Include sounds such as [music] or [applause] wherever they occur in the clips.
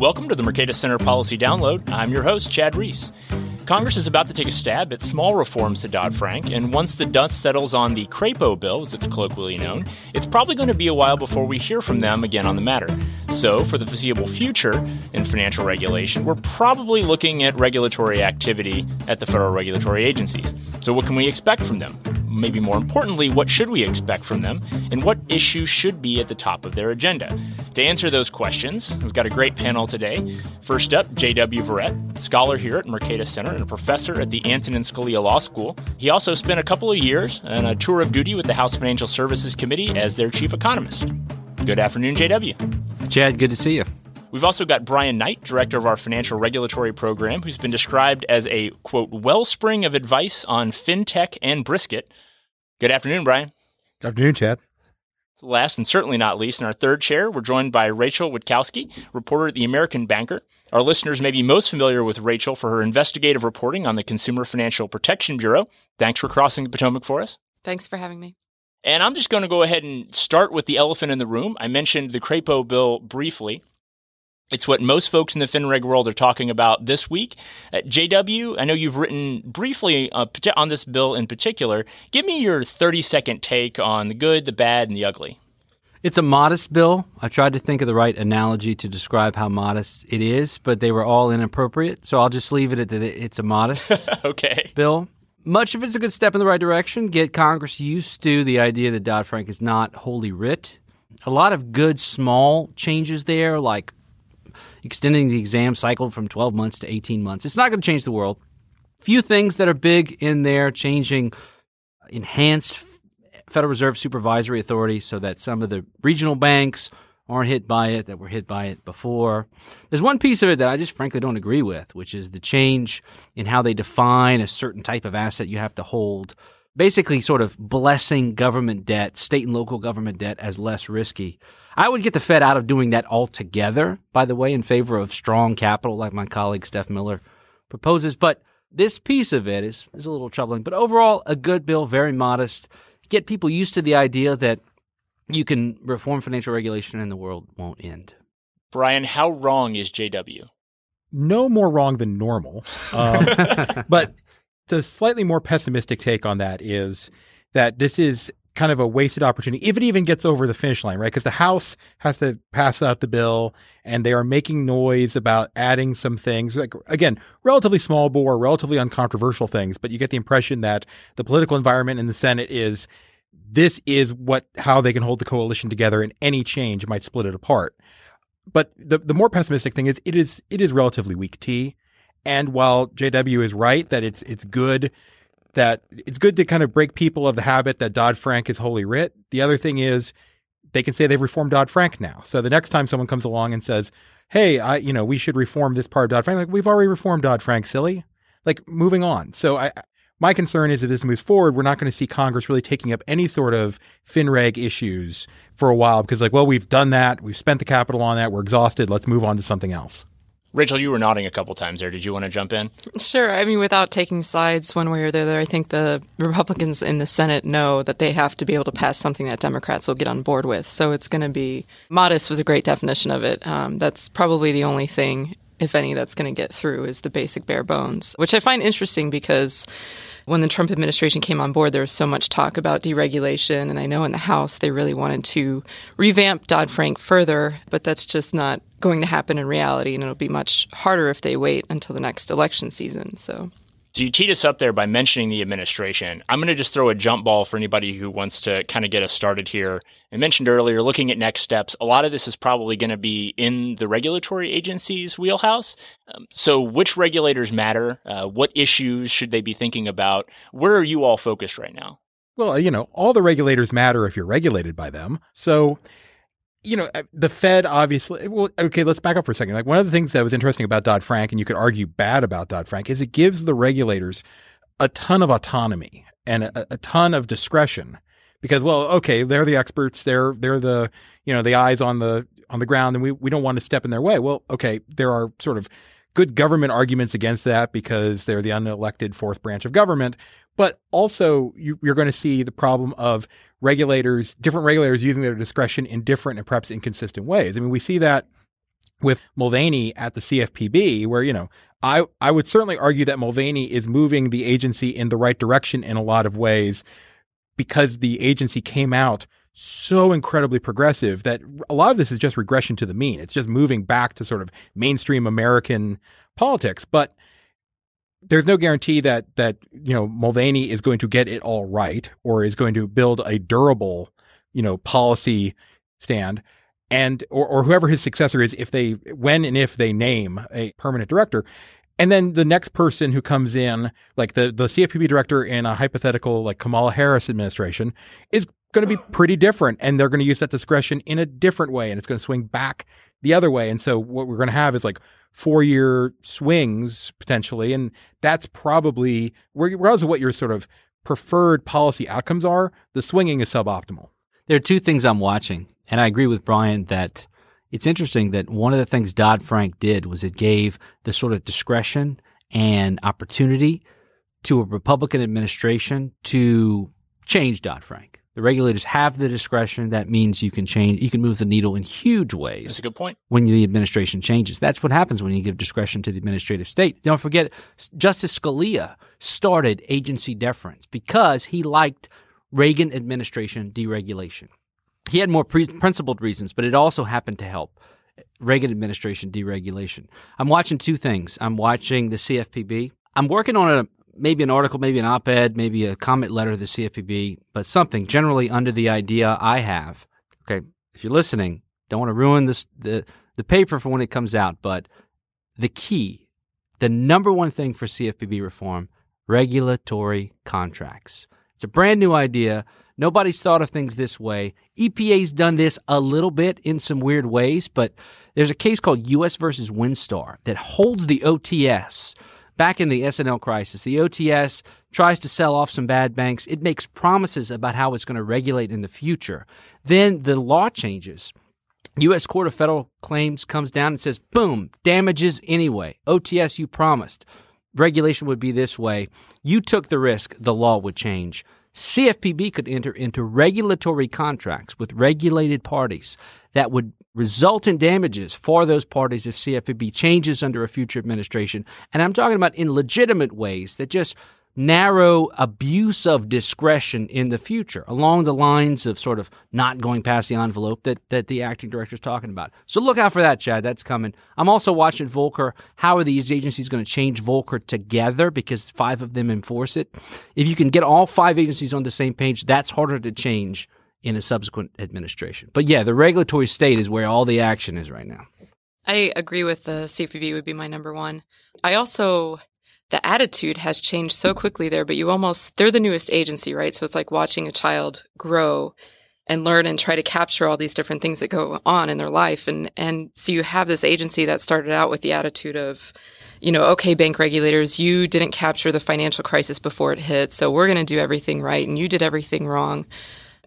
Welcome to the Mercatus Center Policy Download. I'm your host, Chad Reese. Congress is about to take a stab at small reforms to Dodd Frank, and once the dust settles on the Crapo bill, as it's colloquially known, it's probably going to be a while before we hear from them again on the matter. So, for the foreseeable future in financial regulation, we're probably looking at regulatory activity at the federal regulatory agencies. So, what can we expect from them? Maybe more importantly, what should we expect from them, and what issues should be at the top of their agenda? To answer those questions, we've got a great panel today. First up, J.W. Verret, scholar here at Mercatus Center and a professor at the Antonin Scalia Law School. He also spent a couple of years on a tour of duty with the House Financial Services Committee as their chief economist. Good afternoon, J.W. Chad, good to see you. We've also got Brian Knight, director of our financial regulatory program, who's been described as a, quote, wellspring of advice on fintech and brisket. Good afternoon, Brian. Good afternoon, Chad. Last and certainly not least, in our third chair, we're joined by Rachel Witkowski, reporter at the American Banker. Our listeners may be most familiar with Rachel for her investigative reporting on the Consumer Financial Protection Bureau. Thanks for crossing the Potomac for us. Thanks for having me. And I'm just going to go ahead and start with the elephant in the room. I mentioned the Crapo bill briefly. It's what most folks in the FinReg world are talking about this week. Uh, JW, I know you've written briefly uh, on this bill in particular. Give me your 30 second take on the good, the bad, and the ugly. It's a modest bill. I tried to think of the right analogy to describe how modest it is, but they were all inappropriate. So I'll just leave it at that it's a modest [laughs] okay. bill. Much of it's a good step in the right direction. Get Congress used to the idea that Dodd Frank is not holy writ. A lot of good small changes there, like extending the exam cycle from 12 months to 18 months. It's not going to change the world. Few things that are big in there, changing enhanced Federal Reserve supervisory authority so that some of the regional banks aren't hit by it that were hit by it before. There's one piece of it that I just frankly don't agree with, which is the change in how they define a certain type of asset you have to hold. Basically, sort of blessing government debt, state and local government debt, as less risky. I would get the Fed out of doing that altogether, by the way, in favor of strong capital, like my colleague Steph Miller proposes. But this piece of it is, is a little troubling. But overall, a good bill, very modest. Get people used to the idea that you can reform financial regulation and the world won't end. Brian, how wrong is JW? No more wrong than normal. Um, [laughs] but the slightly more pessimistic take on that is that this is kind of a wasted opportunity if it even gets over the finish line, right? Because the House has to pass out the bill and they are making noise about adding some things, like, again, relatively small bore, relatively uncontroversial things, but you get the impression that the political environment in the Senate is this is what how they can hold the coalition together and any change might split it apart. But the the more pessimistic thing is it is it is relatively weak tea. And while JW is right that it's it's good that it's good to kind of break people of the habit that Dodd Frank is holy writ. The other thing is they can say they've reformed Dodd Frank now. So the next time someone comes along and says, "Hey, I you know we should reform this part of Dodd Frank," like we've already reformed Dodd Frank, silly. Like moving on. So I my concern is if this moves forward, we're not going to see Congress really taking up any sort of FinReg issues for a while because like, well, we've done that, we've spent the capital on that, we're exhausted. Let's move on to something else. Rachel, you were nodding a couple times there. Did you want to jump in? Sure. I mean, without taking sides one way or the other, I think the Republicans in the Senate know that they have to be able to pass something that Democrats will get on board with. So it's going to be modest was a great definition of it. Um, that's probably the only thing, if any, that's going to get through is the basic bare bones, which I find interesting because when the Trump administration came on board, there was so much talk about deregulation. And I know in the House they really wanted to revamp Dodd Frank further, but that's just not going to happen in reality. And it'll be much harder if they wait until the next election season. So. So you teed us up there by mentioning the administration. I'm going to just throw a jump ball for anybody who wants to kind of get us started here. I mentioned earlier, looking at next steps, a lot of this is probably going to be in the regulatory agency's wheelhouse. Um, so which regulators matter? Uh, what issues should they be thinking about? Where are you all focused right now? Well, you know, all the regulators matter if you're regulated by them. So you know, uh, the Fed obviously, well, okay, let's back up for a second. Like one of the things that was interesting about Dodd Frank, and you could argue bad about Dodd Frank, is it gives the regulators a ton of autonomy and a, a, ton of discretion because, well, okay, they're the experts. They're, they're the, you know, the eyes on the, on the ground and we, we don't want to step in their way. Well, okay, there are sort of good government arguments against that because they're the unelected fourth branch of government. But also you, you're going to see the problem of regulators, different regulators using their discretion in different and perhaps inconsistent ways. I mean, we see that with Mulvaney at the CFPB, where, you know, I, I would certainly argue that Mulvaney is moving the agency in the right direction in a lot of ways because the agency came out so incredibly progressive that a lot of this is just regression to the mean. It's just moving back to sort of mainstream American politics. But there's no guarantee that that you know Mulvaney is going to get it all right or is going to build a durable you know policy stand. And or, or whoever his successor is if they when and if they name a permanent director. And then the next person who comes in like the the CFPB director in a hypothetical like Kamala Harris administration is going to be [sighs] pretty different and they're going to use that discretion in a different way and it's going to swing back the other way. And so what we're going to have is like four year swings potentially and that's probably regardless of what your sort of preferred policy outcomes are the swinging is suboptimal there are two things i'm watching and I agree with Brian that it's interesting that one of the things Dodd Frank did was it gave the sort of discretion and opportunity to a Republican administration to change Dodd Frank. The regulators have the discretion. That means you can change, you can move the needle in huge ways. That's a good point. When the administration changes. That's what happens when you give discretion to the administrative state. Don't forget, Justice Scalia started agency deference because he liked Reagan administration deregulation he had more pre- principled reasons, but it also happened to help eh, Reagan administration deregulation. I'm watching two things. I'm watching the CFPB. I'm working on a maybe an article, maybe an op-ed, maybe a comment letter to the CFPB, but something generally under the idea I have. Okay, if you're listening, don't want to ruin this the the paper for when it comes out, but the key, the number one thing for CFPB reform, regulatory contracts. It's a brand new idea. Nobody's thought of things this way. EPA's done this a little bit in some weird ways, but there's a case called U.S. versus Winstar that holds the OTS. Back in the S&L crisis, the OTS tries to sell off some bad banks. It makes promises about how it's going to regulate in the future. Then the law changes. U.S. Court of Federal Claims comes down and says, boom, damages anyway. OTS, you promised. Regulation would be this way. You took the risk, the law would change. CFPB could enter into regulatory contracts with regulated parties that would result in damages for those parties if CFPB changes under a future administration. And I'm talking about in legitimate ways that just narrow abuse of discretion in the future along the lines of sort of not going past the envelope that, that the acting director is talking about. So look out for that, Chad. That's coming. I'm also watching Volcker. How are these agencies going to change Volcker together because five of them enforce it? If you can get all five agencies on the same page, that's harder to change in a subsequent administration. But yeah, the regulatory state is where all the action is right now. I agree with the CFPB would be my number one. I also the attitude has changed so quickly there, but you almost, they're the newest agency, right? So it's like watching a child grow and learn and try to capture all these different things that go on in their life. And, and so you have this agency that started out with the attitude of, you know, okay, bank regulators, you didn't capture the financial crisis before it hit. So we're going to do everything right. And you did everything wrong.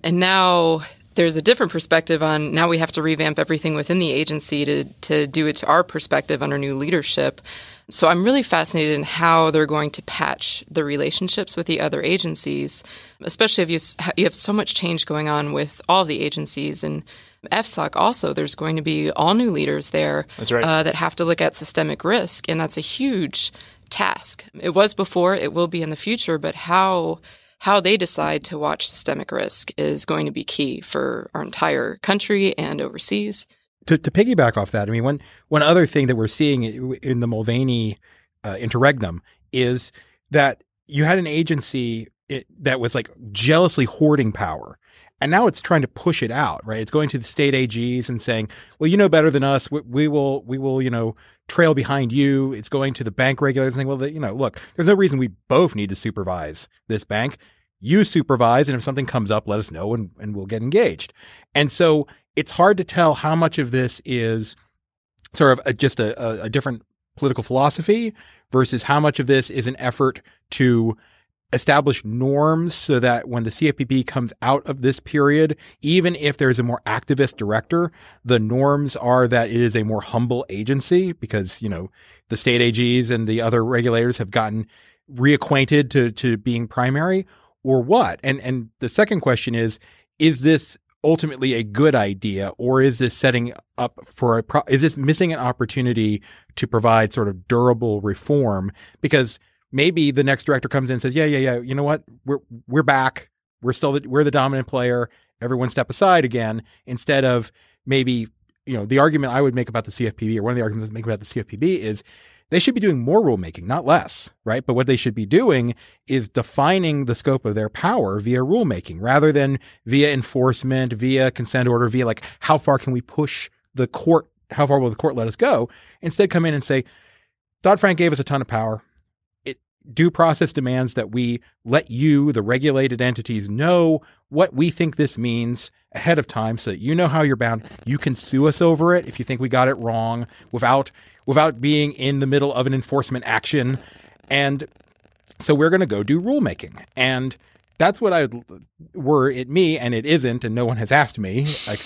And now there's a different perspective on now we have to revamp everything within the agency to, to do it to our perspective under new leadership. So I'm really fascinated in how they're going to patch the relationships with the other agencies, especially if you, you have so much change going on with all the agencies and FSOC also, there's going to be all new leaders there right. uh, that have to look at systemic risk, and that's a huge task. It was before, it will be in the future, but how how they decide to watch systemic risk is going to be key for our entire country and overseas to, to piggyback off that, I mean, one one other thing that we're seeing in the Mulvaney uh, interregnum is that you had an agency it, that was like jealously hoarding power. And now it's trying to push it out, right? It's going to the state AGs and saying, "Well, you know better than us. We, we will, we will, you know, trail behind you." It's going to the bank regulators and saying, "Well, you know, look, there's no reason we both need to supervise this bank. You supervise, and if something comes up, let us know, and, and we'll get engaged." And so it's hard to tell how much of this is sort of a, just a, a, different political philosophy versus how much of this is an effort to establish norms so that when the CFPB comes out of this period, even if there's a more activist director, the norms are that it is a more humble agency because, you know, the state AGs and the other regulators have gotten reacquainted to, to being primary or what? And, and the second question is, is this ultimately a good idea, or is this setting up for a? Pro- is this missing an opportunity to provide sort of durable reform? Because maybe the next director comes in and says, "Yeah, yeah, yeah. You know what? We're we're back. We're still the, we're the dominant player. Everyone step aside again." Instead of maybe you know the argument I would make about the CFPB, or one of the arguments I make about the CFPB is they should be doing more rulemaking, not less, right? But what they should be doing is defining the scope of their power via rulemaking rather than via enforcement, via consent order, via like how far can we push the court? How far will the court let us go? Instead, come in and say, Dodd Frank gave us a ton of power. It, due process demands that we let you, the regulated entities, know what we think this means ahead of time so that you know how you're bound. You can sue us over it if you think we got it wrong without without being in the middle of an enforcement action. And so we're going to go do rulemaking. And that's what I were it me, and it isn't, and no one has asked me. Like,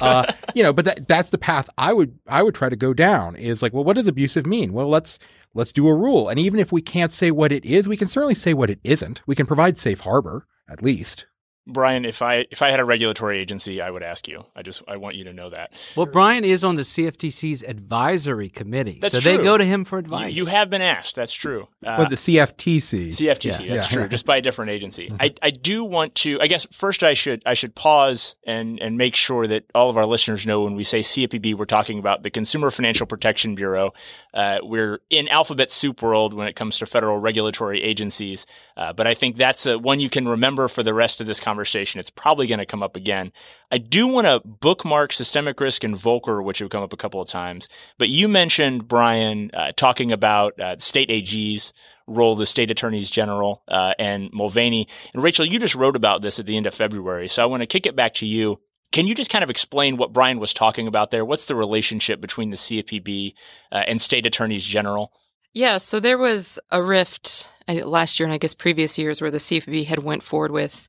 uh, [laughs] you know, but that, that's the path I would I would try to go down. Is like, well, what does abusive mean? Well, let's let's do a rule, and even if we can't say what it is, we can certainly say what it isn't. We can provide safe harbor at least. Brian, if I if I had a regulatory agency, I would ask you. I just I want you to know that. Well, Brian is on the CFTC's advisory committee, That's so true. they go to him for advice. you have been asked. That's true. Uh, But the CFTC, CFTC. Yes. That's Yeah. true. Just by a different agency. I, I do want to. I guess first I should I should pause and and make sure that all of our listeners know when we say CFPB, we're talking about the Consumer Financial Protection Bureau. Uh, we're in alphabet soup world when it comes to federal regulatory agencies. Uh, but I think that's a, one you can remember for the rest of this conversation. It's probably going to come up again. I do want to bookmark systemic risk and Volcker, which have come up a couple of times. But you mentioned Brian uh, talking about uh, state AGs role, the state attorneys general, uh, and Mulvaney. And Rachel, you just wrote about this at the end of February. So I want to kick it back to you. Can you just kind of explain what Brian was talking about there? What's the relationship between the CFPB uh, and state attorneys general? Yeah, so there was a rift last year and I guess previous years where the CFPB had went forward with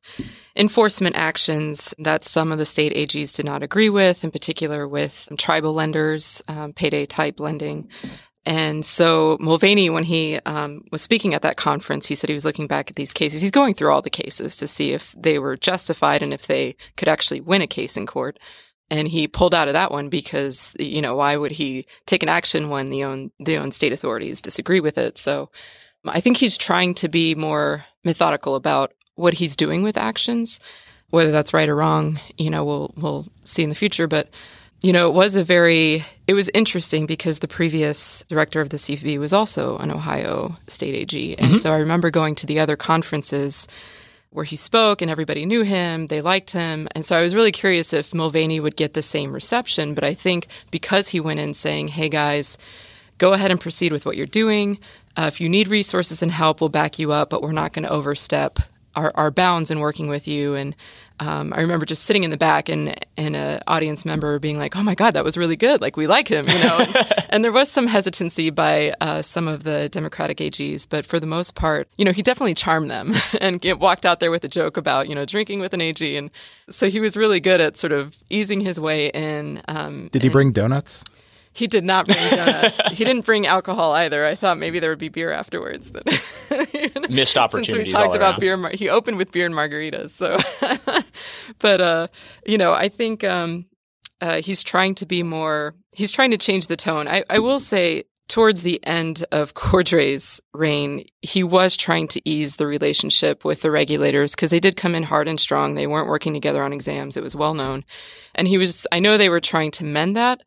enforcement actions that some of the state AGs did not agree with, in particular with tribal lenders, um, payday type lending. And so Mulvaney, when he um, was speaking at that conference, he said he was looking back at these cases. He's going through all the cases to see if they were justified and if they could actually win a case in court. And he pulled out of that one because, you know, why would he take an action when the own the own state authorities disagree with it? So I think he's trying to be more methodical about what he's doing with actions. Whether that's right or wrong, you know, we'll we'll see in the future. But you know, it was a very it was interesting because the previous director of the CFB was also an Ohio state AG, and mm-hmm. so I remember going to the other conferences where he spoke and everybody knew him, they liked him. And so I was really curious if Mulvaney would get the same reception. But I think because he went in saying, hey guys, go ahead and proceed with what you're doing. Uh, if you need resources and help, we'll back you up, but we're not going to overstep our, our bounds in working with you. And um, I remember just sitting in the back and and an audience member being like, "Oh my God, that was really good! Like we like him," you know. and, [laughs] and there was some hesitancy by uh, some of the Democratic AGs, but for the most part, you know, he definitely charmed them [laughs] and get, walked out there with a joke about you know drinking with an AG, and so he was really good at sort of easing his way in. Um, did he and- bring donuts? He did not bring donuts. he didn't bring alcohol either. I thought maybe there would be beer afterwards. But [laughs] Missed Since we opportunities talked about around. beer, mar- he opened with beer and margaritas. So, [laughs] but uh, you know, I think um, uh, he's trying to be more. He's trying to change the tone. I, I will say. Towards the end of Cordray's reign, he was trying to ease the relationship with the regulators because they did come in hard and strong. They weren't working together on exams. It was well known. And he was, I know they were trying to mend that,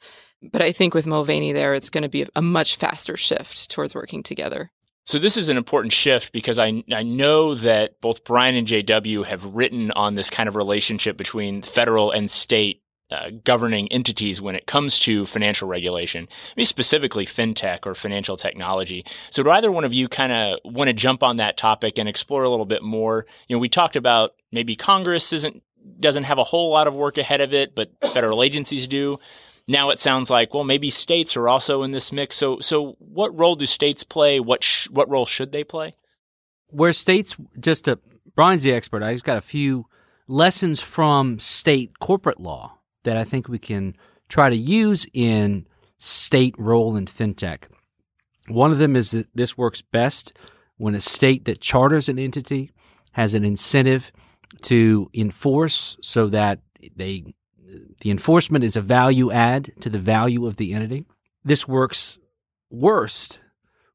but I think with Mulvaney there, it's going to be a much faster shift towards working together. So this is an important shift because I I know that both Brian and JW have written on this kind of relationship between federal and state uh, governing entities when it comes to financial regulation, maybe specifically fintech or financial technology. So do either one of you kind of want to jump on that topic and explore a little bit more? You know, we talked about maybe Congress isn't doesn't have a whole lot of work ahead of it, but federal agencies do. Now it sounds like well maybe states are also in this mix. So so what role do states play? What sh- what role should they play? where states just to Brian's the expert. I just got a few lessons from state corporate law that I think we can try to use in state role in fintech. One of them is that this works best when a state that charters an entity has an incentive to enforce so that they the enforcement is a value add to the value of the entity. This works worst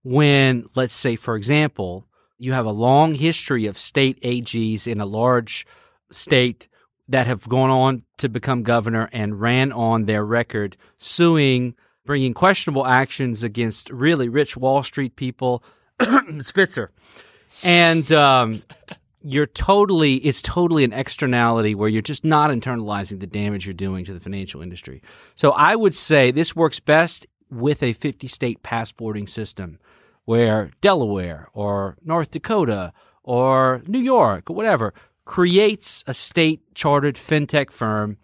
when, let's say, for example, you have a long history of state AGs in a large state that have gone on to become governor and ran on their record suing, bringing questionable actions against really rich Wall Street people, [coughs] Spitzer. And um, you're totally, it's totally an externality where you're just not internalizing the damage you're doing to the financial industry. So I would say this works best with a 50 state passporting system where Delaware or North Dakota or New York or whatever creates a state chartered fintech firm.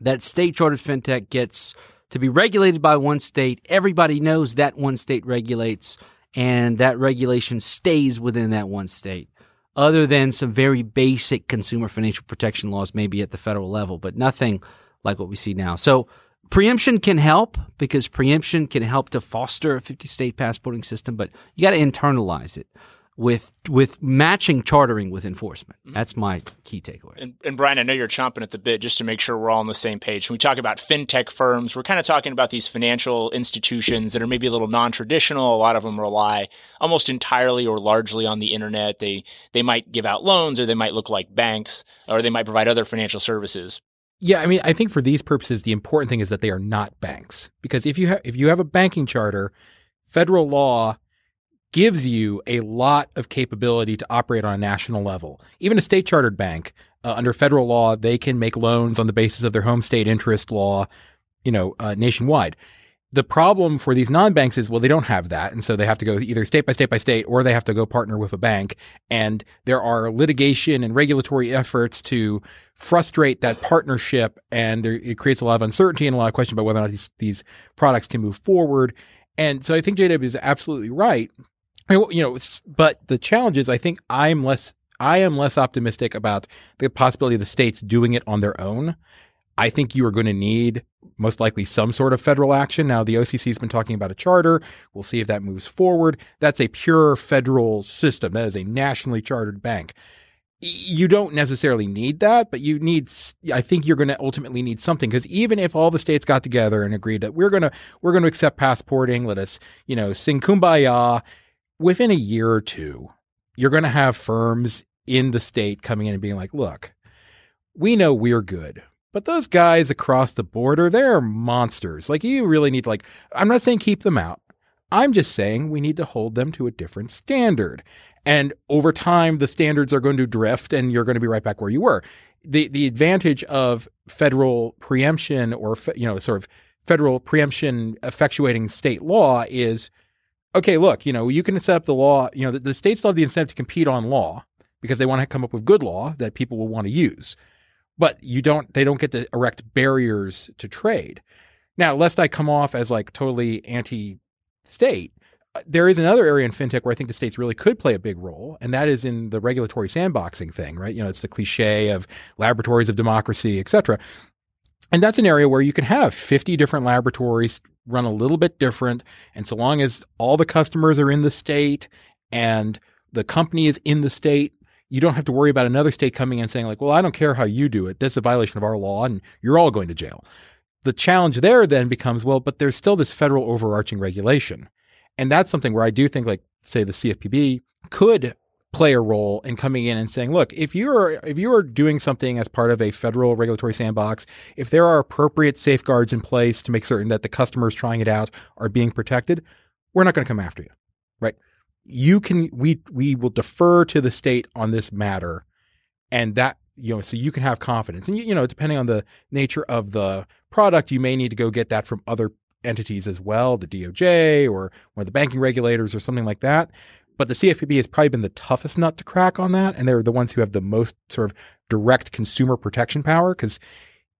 That state chartered fintech gets to be regulated by one state. Everybody knows that one state regulates, and that regulation stays within that one state. Other than some very basic consumer financial protection laws, maybe at the federal level, but nothing like what we see now. So, preemption can help because preemption can help to foster a 50 state passporting system, but you got to internalize it with with matching chartering with enforcement. Mm-hmm. That's my key takeaway. And, and, Brian, I know you're chomping at the bit just to make sure we're all on the same page. When we talk about fintech firms, we're kind of talking about these financial institutions that are maybe a little non-traditional. A lot of them rely almost entirely or largely on the internet. They they might give out loans, or they might look like banks, or they might provide other financial services. Yeah, I mean, I think for these purposes, the important thing is that they are not banks. Because if you have if you have a banking charter, federal law gives you a lot of capability to operate on a national level. Even a state chartered bank, uh, under federal law, they can make loans on the basis of their home state interest law, you know, uh, nationwide. The problem for these non-banks is, well, they don't have that. And so they have to go either state by state by state, or they have to go partner with a bank. And there are litigation and regulatory efforts to frustrate that partnership. And there, it creates a lot of uncertainty and a lot of question about whether or not these, these products can move forward. And so I think JW is absolutely right you know, but the challenge is, I think I'm less, I am less optimistic about the possibility of the states doing it on their own. I think you are going to need most likely some sort of federal action. Now, the OCC has been talking about a charter. We'll see if that moves forward. That's a pure federal system. That is a nationally chartered bank. You don't necessarily need that, but you need, I think you're going to ultimately need something because even if all the states got together and agreed that we're going to, we're going to accept passporting, let us, you know, sing kumbaya within a year or two, you're going to have firms in the state coming in and being like, look, we know we're good, but those guys across the border, they're monsters. Like, you really need to, like, I'm not saying keep them out. I'm just saying we need to hold them to a different standard. And over time, the standards are going to drift and you're going to be right back where you were. The, the advantage of federal preemption or, you know, sort of federal preemption effectuating state law is okay, look, you know, you can set up the law, you know, the, the states still have the incentive to compete on law because they want to come up with good law that people will want to use. But you don't, they don't get to erect barriers to trade. Now, lest I come off as like totally anti state, uh, there is another area in fintech where I think the states really could play a big role, and that is in the regulatory sandboxing thing, right? You know, it's the cliche of laboratories of democracy, et cetera. And that's an area where you can have 50 different laboratories run a little bit different. And so long as all the customers are in the state and the company is in the state, you don't have to worry about another state coming in saying like, well, I don't care how you do it. That's a violation of our law and you're all going to jail. The challenge there then becomes, well, but there's still this federal overarching regulation. And that's something where I do think like, say the CFPB could play a role in coming in and saying, look, if you're if you are doing something as part of a federal regulatory sandbox, if there are appropriate safeguards in place to make certain that the customers trying it out are being protected, we're not going to come after you. Right? You can we we will defer to the state on this matter and that you know so you can have confidence. And you, you know, depending on the nature of the product, you may need to go get that from other entities as well, the DOJ or one of the banking regulators or something like that. But the CFPB has probably been the toughest nut to crack on that. And they're the ones who have the most sort of direct consumer protection power. Because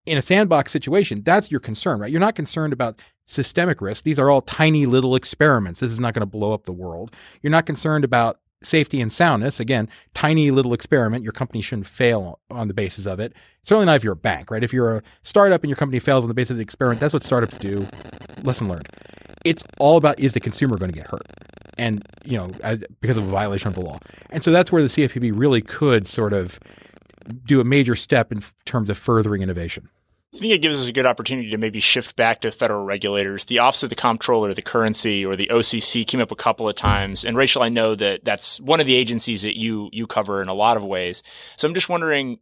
in a sandbox situation, that's your concern, right? You're not concerned about systemic risk. These are all tiny little experiments. This is not going to blow up the world. You're not concerned about safety and soundness. Again, tiny little experiment. Your company shouldn't fail on the basis of it. Certainly not if you're a bank, right? If you're a startup and your company fails on the basis of the experiment, that's what startups do. Lesson learned. It's all about is the consumer going to get hurt? And you know as, because of a violation of the law. And so that's where the CFPB really could sort of do a major step in terms of furthering innovation. I think it gives us a good opportunity to maybe shift back to federal regulators. The Office of the Comptroller, the Currency, or the OCC came up a couple of times. And Rachel, I know that that's one of the agencies that you you cover in a lot of ways. So I'm just wondering,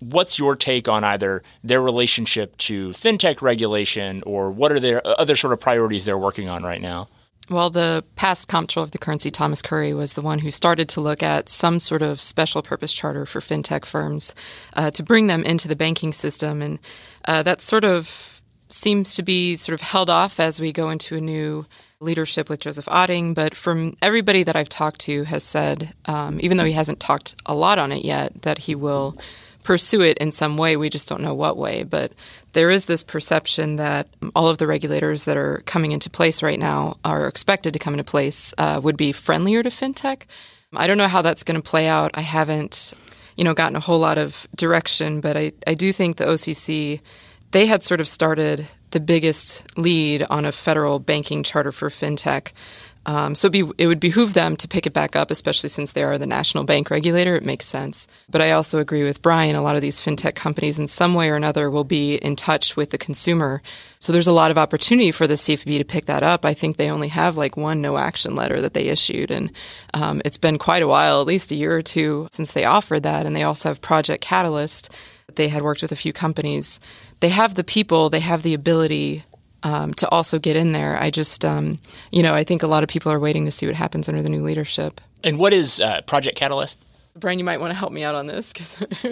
what's your take on either their relationship to fintech regulation, or what are their other sort of priorities they're working on right now? Well, the past comptroller of the currency, Thomas Curry, was the one who started to look at some sort of special purpose charter for fintech firms uh, to bring them into the banking system. And uh, that sort of seems to be sort of held off as we go into a new leadership with Joseph Otting. But from everybody that I've talked to has said, um, even though he hasn't talked a lot on it yet, that he will pursue it in some way. We just don't know what way. But there is this perception that all of the regulators that are coming into place right now are expected to come into place uh, would be friendlier to fintech. I don't know how that's going to play out. I haven't, you know, gotten a whole lot of direction, but I, I do think the OCC they had sort of started the biggest lead on a federal banking charter for fintech um, so be, it would behoove them to pick it back up, especially since they are the national bank regulator. It makes sense. But I also agree with Brian. A lot of these fintech companies, in some way or another, will be in touch with the consumer. So there's a lot of opportunity for the CFPB to pick that up. I think they only have like one no action letter that they issued, and um, it's been quite a while, at least a year or two, since they offered that. And they also have Project Catalyst. They had worked with a few companies. They have the people. They have the ability um, to also get in there. I just, um, you know, I think a lot of people are waiting to see what happens under the new leadership. And what is uh, Project Catalyst? Brian, you might want to help me out on this.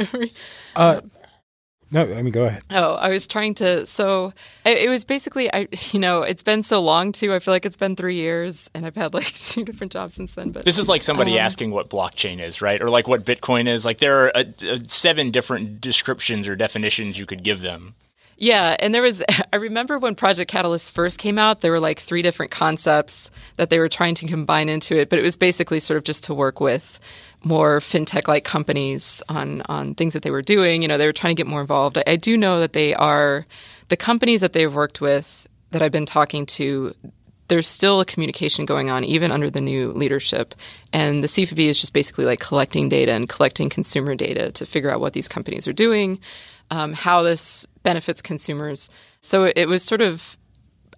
[laughs] uh, no, I mean, go ahead. Oh, I was trying to. So it, it, was basically, I, you know, it's been so long too. I feel like it's been three years, and I've had like [laughs] two different jobs since then. But this is like somebody um, asking what blockchain is, right? Or like what Bitcoin is. Like there are a, a seven different descriptions or definitions you could give them. Yeah, and there was [laughs] I remember when Project Catalyst first came out, there were like three different concepts that they were trying to combine into it, but it was basically sort of just to work with more fintech like companies on on things that they were doing. You know, they were trying to get more involved. I, I do know that they are the companies that they've worked with that I've been talking to there's still a communication going on even under the new leadership. And the CFPB is just basically like collecting data and collecting consumer data to figure out what these companies are doing, um, how this benefits consumers. So it was sort of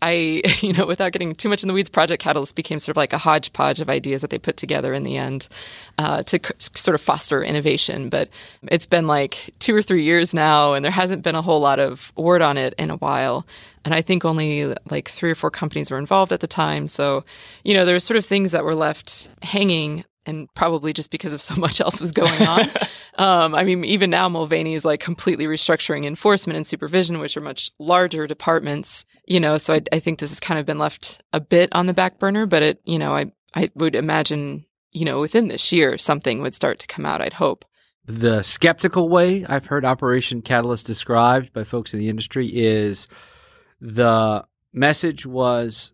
I, [laughs] you know, without getting too much in the weeds, Project Catalyst became sort of like a hodgepodge of ideas that they put together in the end uh, to c- sort of foster innovation. But it's been like two or three years now, and there hasn't been a whole lot of word on it in a while. And I think only like three or four companies were involved at the time. So, you know, there were sort of things that were left hanging and probably just because of so much else was going on. [laughs] um, I mean, even now, Mulvaney is like completely restructuring enforcement and supervision, which are much larger departments. You know, so I, I think this has kind of been left a bit on the back burner. But it, you know, I I would imagine, you know, within this year, something would start to come out. I'd hope. The skeptical way I've heard Operation Catalyst described by folks in the industry is the message was,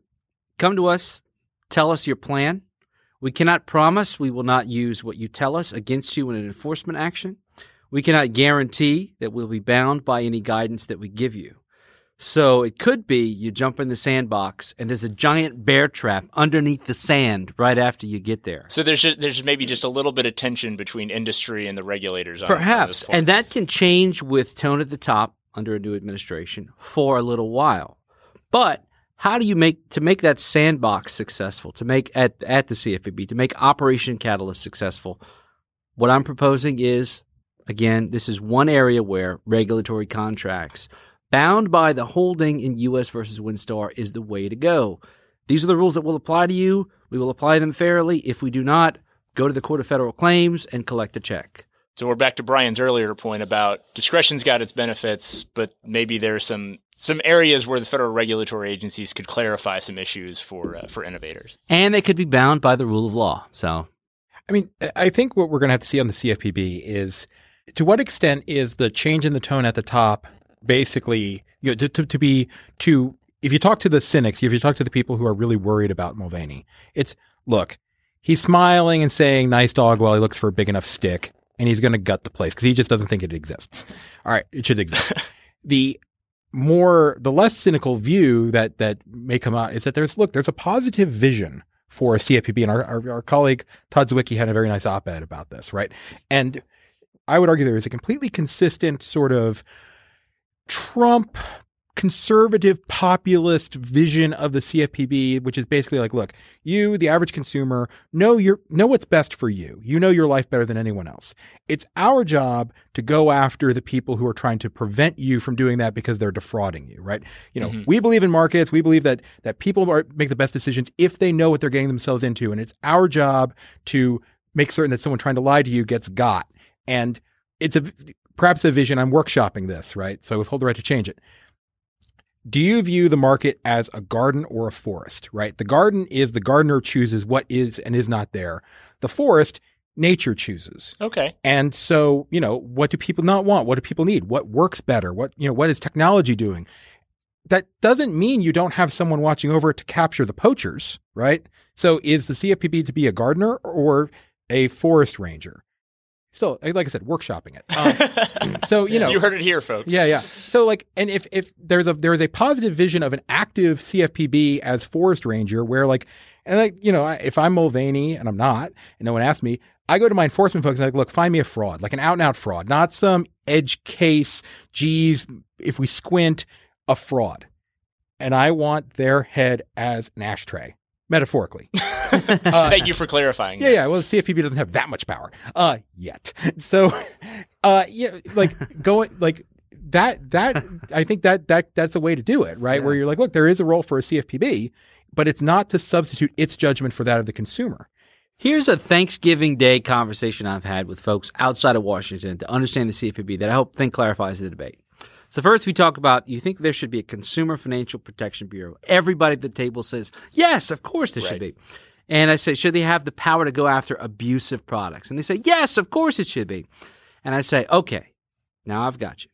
"Come to us, tell us your plan." We cannot promise we will not use what you tell us against you in an enforcement action. We cannot guarantee that we'll be bound by any guidance that we give you. So it could be you jump in the sandbox and there's a giant bear trap underneath the sand right after you get there. So there's just, there's maybe just a little bit of tension between industry and the regulators. On, Perhaps, on and that can change with tone at the top under a new administration for a little while. But how do you make to make that sandbox successful to make at at the CFPB to make Operation Catalyst successful? What I'm proposing is again, this is one area where regulatory contracts bound by the holding in U.S. versus Winstar is the way to go. These are the rules that will apply to you. We will apply them fairly. If we do not, go to the Court of Federal Claims and collect a check. So we're back to Brian's earlier point about discretion's got its benefits, but maybe there's some some areas where the federal regulatory agencies could clarify some issues for uh, for innovators, and they could be bound by the rule of law. So, I mean, I think what we're going to have to see on the CFPB is to what extent is the change in the tone at the top basically you know, to, to, to be to if you talk to the cynics, if you talk to the people who are really worried about Mulvaney, it's look, he's smiling and saying nice dog while he looks for a big enough stick and he's going to gut the place because he just doesn't think it exists. All right, it should exist. [laughs] the more the less cynical view that that may come out is that there's look there's a positive vision for CFPB and our, our, our colleague Todd Zywicki had a very nice op-ed about this right? And I would argue there is a completely consistent sort of Trump conservative populist vision of the CFPB, which is basically like, look, you, the average consumer, know your know what's best for you. You know your life better than anyone else. It's our job to go after the people who are trying to prevent you from doing that because they're defrauding you, right? You know, mm-hmm. we believe in markets. We believe that that people are, make the best decisions if they know what they're getting themselves into, and it's our job to make certain that someone trying to lie to you gets got. And it's a perhaps a vision. I'm workshopping this, right? So we hold the right to change it do you view the market as a garden or a forest, right? The garden is the gardener chooses what is and is not there. The forest, nature chooses. Okay. And so, you know, what do people not want? What do people need? What works better? What, you know, what is technology doing? That doesn't mean you don't have someone watching over it to capture the poachers, right? So is the CFPB to be a gardener or a forest ranger? Still like I said, workshopping it. [laughs] Um, so you know, you heard it here, folks. Yeah, yeah. So like, and if if there's a there is a positive vision of an active CFPB as forest ranger, where like, and like you know, if I'm Mulvaney and I'm not, and no one asked me, I go to my enforcement folks and i like, look, find me a fraud, like an out and out fraud, not some edge case. Geez, if we squint, a fraud, and I want their head as an ashtray metaphorically. [laughs] uh, Thank you for clarifying. Yeah, that. yeah. Well, the CFPB doesn't have that much power uh, yet. So, [laughs] uh, yeah, like [laughs] going like that. That I think that that that's a way to do it, right? Yeah. Where you're like, look, there is a role for a CFPB, but it's not to substitute its judgment for that of the consumer. Here's a Thanksgiving Day conversation I've had with folks outside of Washington to understand the CFPB that I hope think clarifies the debate. So first we talk about you think there should be a Consumer Financial Protection Bureau. Everybody at the table says, "Yes, of course there right. should be." And I say, "Should they have the power to go after abusive products?" And they say, "Yes, of course it should be." And I say, "Okay, now I've got you.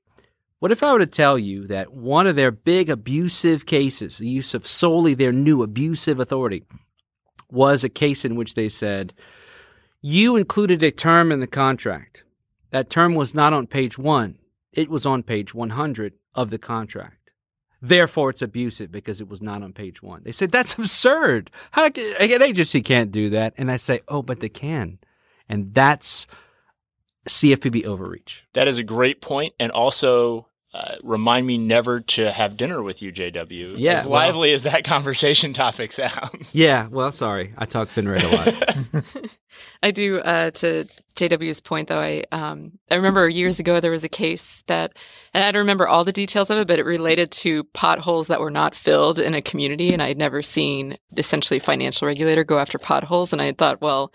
What if I were to tell you that one of their big abusive cases, the use of solely their new abusive authority, was a case in which they said, you included a term in the contract. That term was not on page one. It was on page 100 of the contract. Therefore, it's abusive because it was not on page one. They said, that's absurd. How an agency can't do that. And I say, oh, but they can. And that's CFPB overreach. That is a great point, and also uh, remind me never to have dinner with you, JW. Yeah, as lively well, as that [laughs] conversation topic sounds. Yeah, well, sorry, I talk FinReg a lot. [laughs] [laughs] I do. Uh, to JW's point, though, I um, I remember years ago there was a case that, and I don't remember all the details of it, but it related to potholes that were not filled in a community, and I had never seen essentially a financial regulator go after potholes, and I thought, well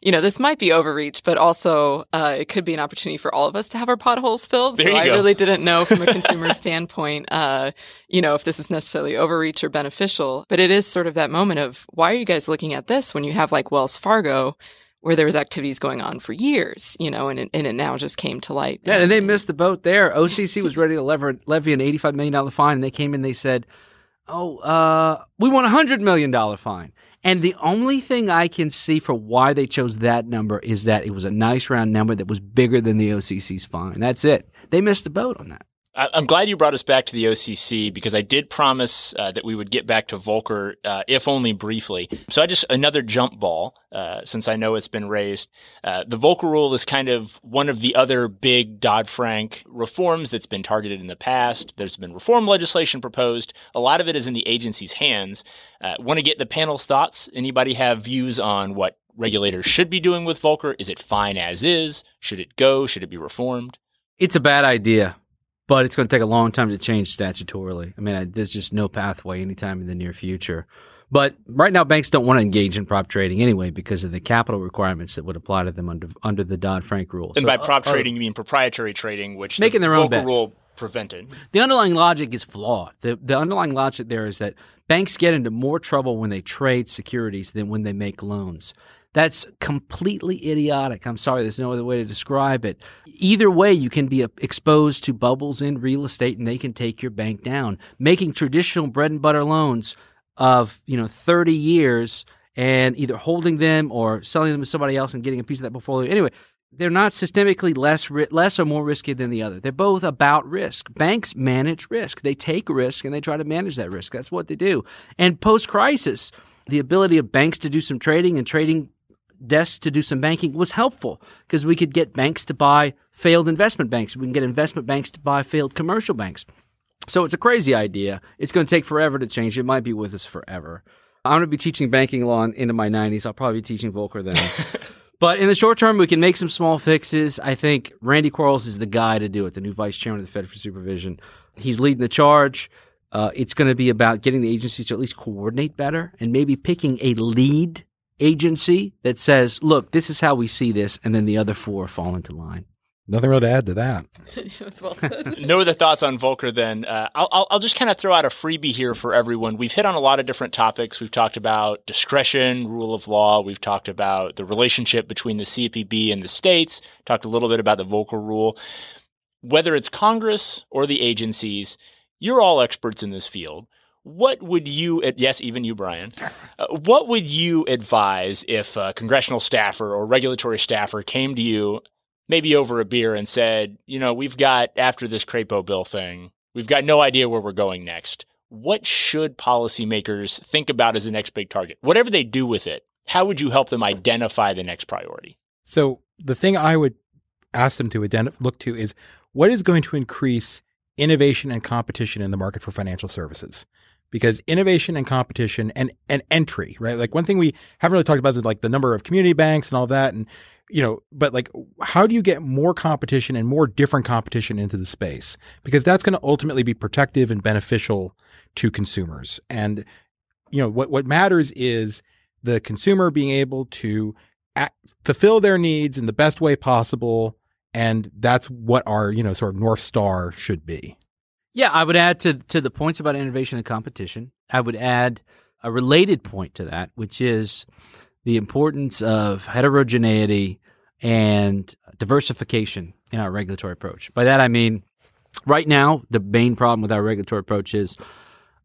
you know, this might be overreach, but also uh, it could be an opportunity for all of us to have our potholes filled. There so I go. really didn't know from a [laughs] consumer standpoint, uh, you know, if this is necessarily overreach or beneficial. But it is sort of that moment of why are you guys looking at this when you have like Wells Fargo? Where there was activities going on for years, you know, and it, and it now just came to light. Yeah, and they missed the boat there. OCC was ready to lever, levy an $85 million fine, and they came in, they said, oh, uh, we want a $100 million fine. And the only thing I can see for why they chose that number is that it was a nice round number that was bigger than the OCC's fine. That's it. They missed the boat on that. I'm glad you brought us back to the OCC because I did promise uh, that we would get back to Volcker, uh, if only briefly. So I just another jump ball, uh, since I know it's been raised. Uh, the Volcker rule is kind of one of the other big Dodd Frank reforms that's been targeted in the past. There's been reform legislation proposed. A lot of it is in the agency's hands. Uh, Want to get the panel's thoughts? Anybody have views on what regulators should be doing with Volcker? Is it fine as is? Should it go? Should it be reformed? It's a bad idea but it's going to take a long time to change statutorily. I mean, I, there's just no pathway anytime in the near future. But right now, banks don't want to engage in prop trading anyway because of the capital requirements that would apply to them under under the Dodd Frank rule. And so, by prop uh, trading, you mean proprietary trading, which making the their own bets. rule prevented. The underlying logic is flawed. The the underlying logic there is that banks get into more trouble when they trade securities than when they make loans. That's completely idiotic. I'm sorry, there's no other way to describe it. Either way, you can be exposed to bubbles in real estate and they can take your bank down. Making traditional bread and butter loans of, you know, 30 years and either holding them or selling them to somebody else and getting a piece of that portfolio. Anyway, they're not systemically less less or more risky than the other. They're both about risk. Banks manage risk. They take risk and they try to manage that risk. That's what they do. And post crisis, the ability of banks to do some trading and trading desk to do some banking was helpful because we could get banks to buy failed investment banks. We can get investment banks to buy failed commercial banks. So it's a crazy idea. It's going to take forever to change. It might be with us forever. I'm going to be teaching banking law into my 90s. I'll probably be teaching Volcker then. [laughs] but in the short term, we can make some small fixes. I think Randy Quarles is the guy to do it, the new vice chairman of the Fed for Supervision. He's leading the charge. Uh, it's going to be about getting the agencies to at least coordinate better and maybe picking a lead agency that says, look, this is how we see this, and then the other four fall into line. Nothing real to add to that. [laughs] well said. [laughs] no other thoughts on Volcker then. Uh, I'll, I'll just kind of throw out a freebie here for everyone. We've hit on a lot of different topics. We've talked about discretion, rule of law. We've talked about the relationship between the CFPB and the states, talked a little bit about the Volcker rule. Whether it's Congress or the agencies, you're all experts in this field. What would you, yes, even you, Brian, uh, what would you advise if a congressional staffer or regulatory staffer came to you maybe over a beer and said, you know, we've got after this Crapo bill thing, we've got no idea where we're going next. What should policymakers think about as the next big target? Whatever they do with it, how would you help them identify the next priority? So the thing I would ask them to identify, look to is what is going to increase innovation and competition in the market for financial services because innovation and competition and, and entry, right? Like one thing we haven't really talked about is like the number of community banks and all of that. And you know, but like, how do you get more competition and more different competition into the space? Because that's going to ultimately be protective and beneficial to consumers. And, you know, what, what matters is the consumer being able to act, fulfill their needs in the best way possible. And that's what our, you know, sort of North Star should be. Yeah, I would add to, to the points about innovation and competition. I would add a related point to that, which is the importance of heterogeneity and diversification in our regulatory approach. By that I mean, right now, the main problem with our regulatory approach is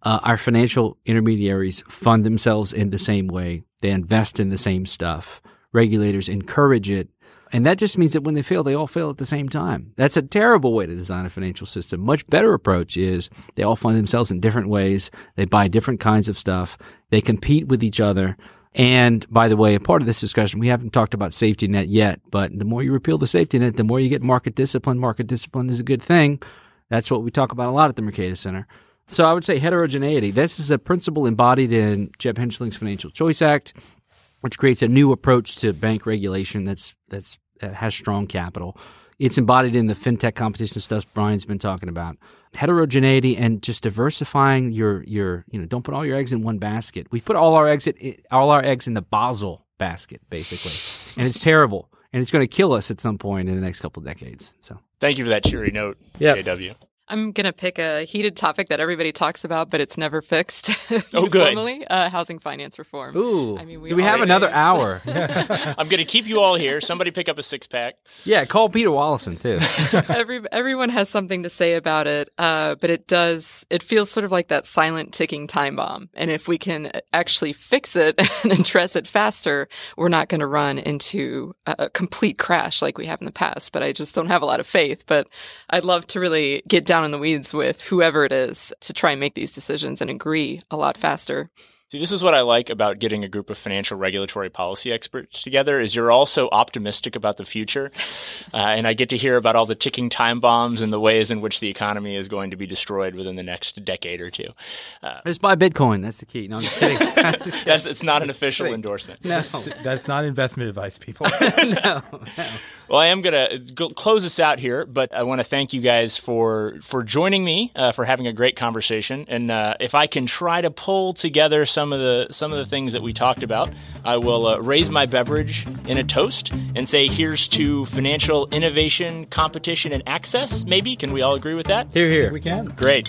uh, our financial intermediaries fund themselves in the same way, they invest in the same stuff. Regulators encourage it. And that just means that when they fail, they all fail at the same time. That's a terrible way to design a financial system. Much better approach is they all fund themselves in different ways. They buy different kinds of stuff. They compete with each other. And by the way, a part of this discussion, we haven't talked about safety net yet, but the more you repeal the safety net, the more you get market discipline. Market discipline is a good thing. That's what we talk about a lot at the Mercatus Center. So I would say heterogeneity. This is a principle embodied in Jeb Hensarling's Financial Choice Act, which creates a new approach to bank regulation that's that's that has strong capital. It's embodied in the fintech competition stuff Brian's been talking about heterogeneity and just diversifying your your you know don't put all your eggs in one basket. We put all our eggs in, all our eggs in the Basel basket basically, and it's terrible, and it's going to kill us at some point in the next couple of decades. So thank you for that cheery note, yeah. JW. I'm going to pick a heated topic that everybody talks about, but it's never fixed. [laughs] oh, good. Uh, housing finance reform. Ooh. I mean, we, Do we have another hour? [laughs] [laughs] I'm going to keep you all here. Somebody pick up a six pack. Yeah, call Peter Wallison too. Every, everyone has something to say about it, uh, but it does, it feels sort of like that silent ticking time bomb. And if we can actually fix it and address it faster, we're not going to run into a, a complete crash like we have in the past. But I just don't have a lot of faith. But I'd love to really get down in the weeds with whoever it is to try and make these decisions and agree a lot faster. See, this is what I like about getting a group of financial regulatory policy experts together is you're all so optimistic about the future. [laughs] Uh, and I get to hear about all the ticking time bombs and the ways in which the economy is going to be destroyed within the next decade or two. Uh, just buy Bitcoin. That's the key. No, I'm just kidding. [laughs] just kidding. That's, it's not an official kidding. endorsement. No. That's not investment advice, people. [laughs] no, no. Well, I am going to close this out here, but I want to thank you guys for, for joining me, uh, for having a great conversation. And uh, if I can try to pull together some some of the some of the things that we talked about. I will uh, raise my beverage in a toast and say, "Here's to financial innovation, competition, and access." Maybe can we all agree with that? Hear, hear, we can. Great.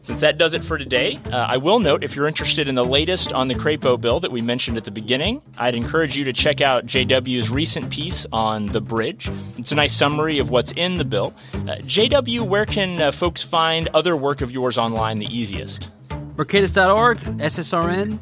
Since that does it for today, uh, I will note if you're interested in the latest on the Crapo bill that we mentioned at the beginning, I'd encourage you to check out JW's recent piece on the bridge. It's a nice summary of what's in the bill. Uh, JW, where can uh, folks find other work of yours online the easiest? Mercatus.org, SSRN.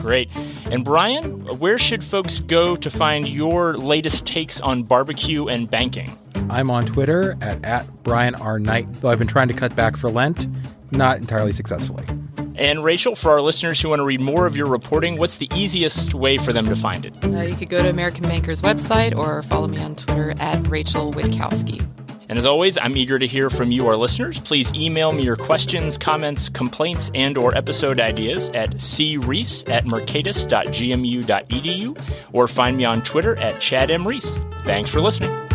Great. And Brian, where should folks go to find your latest takes on barbecue and banking? I'm on Twitter at, at Brian R. Knight, though I've been trying to cut back for Lent, not entirely successfully. And Rachel, for our listeners who want to read more of your reporting, what's the easiest way for them to find it? Uh, you could go to American Banker's website or follow me on Twitter at Rachel Witkowski. And as always, I'm eager to hear from you, our listeners. Please email me your questions, comments, complaints, and or episode ideas at creese at mercatus.gmu.edu or find me on Twitter at Chad M. Reese. Thanks for listening.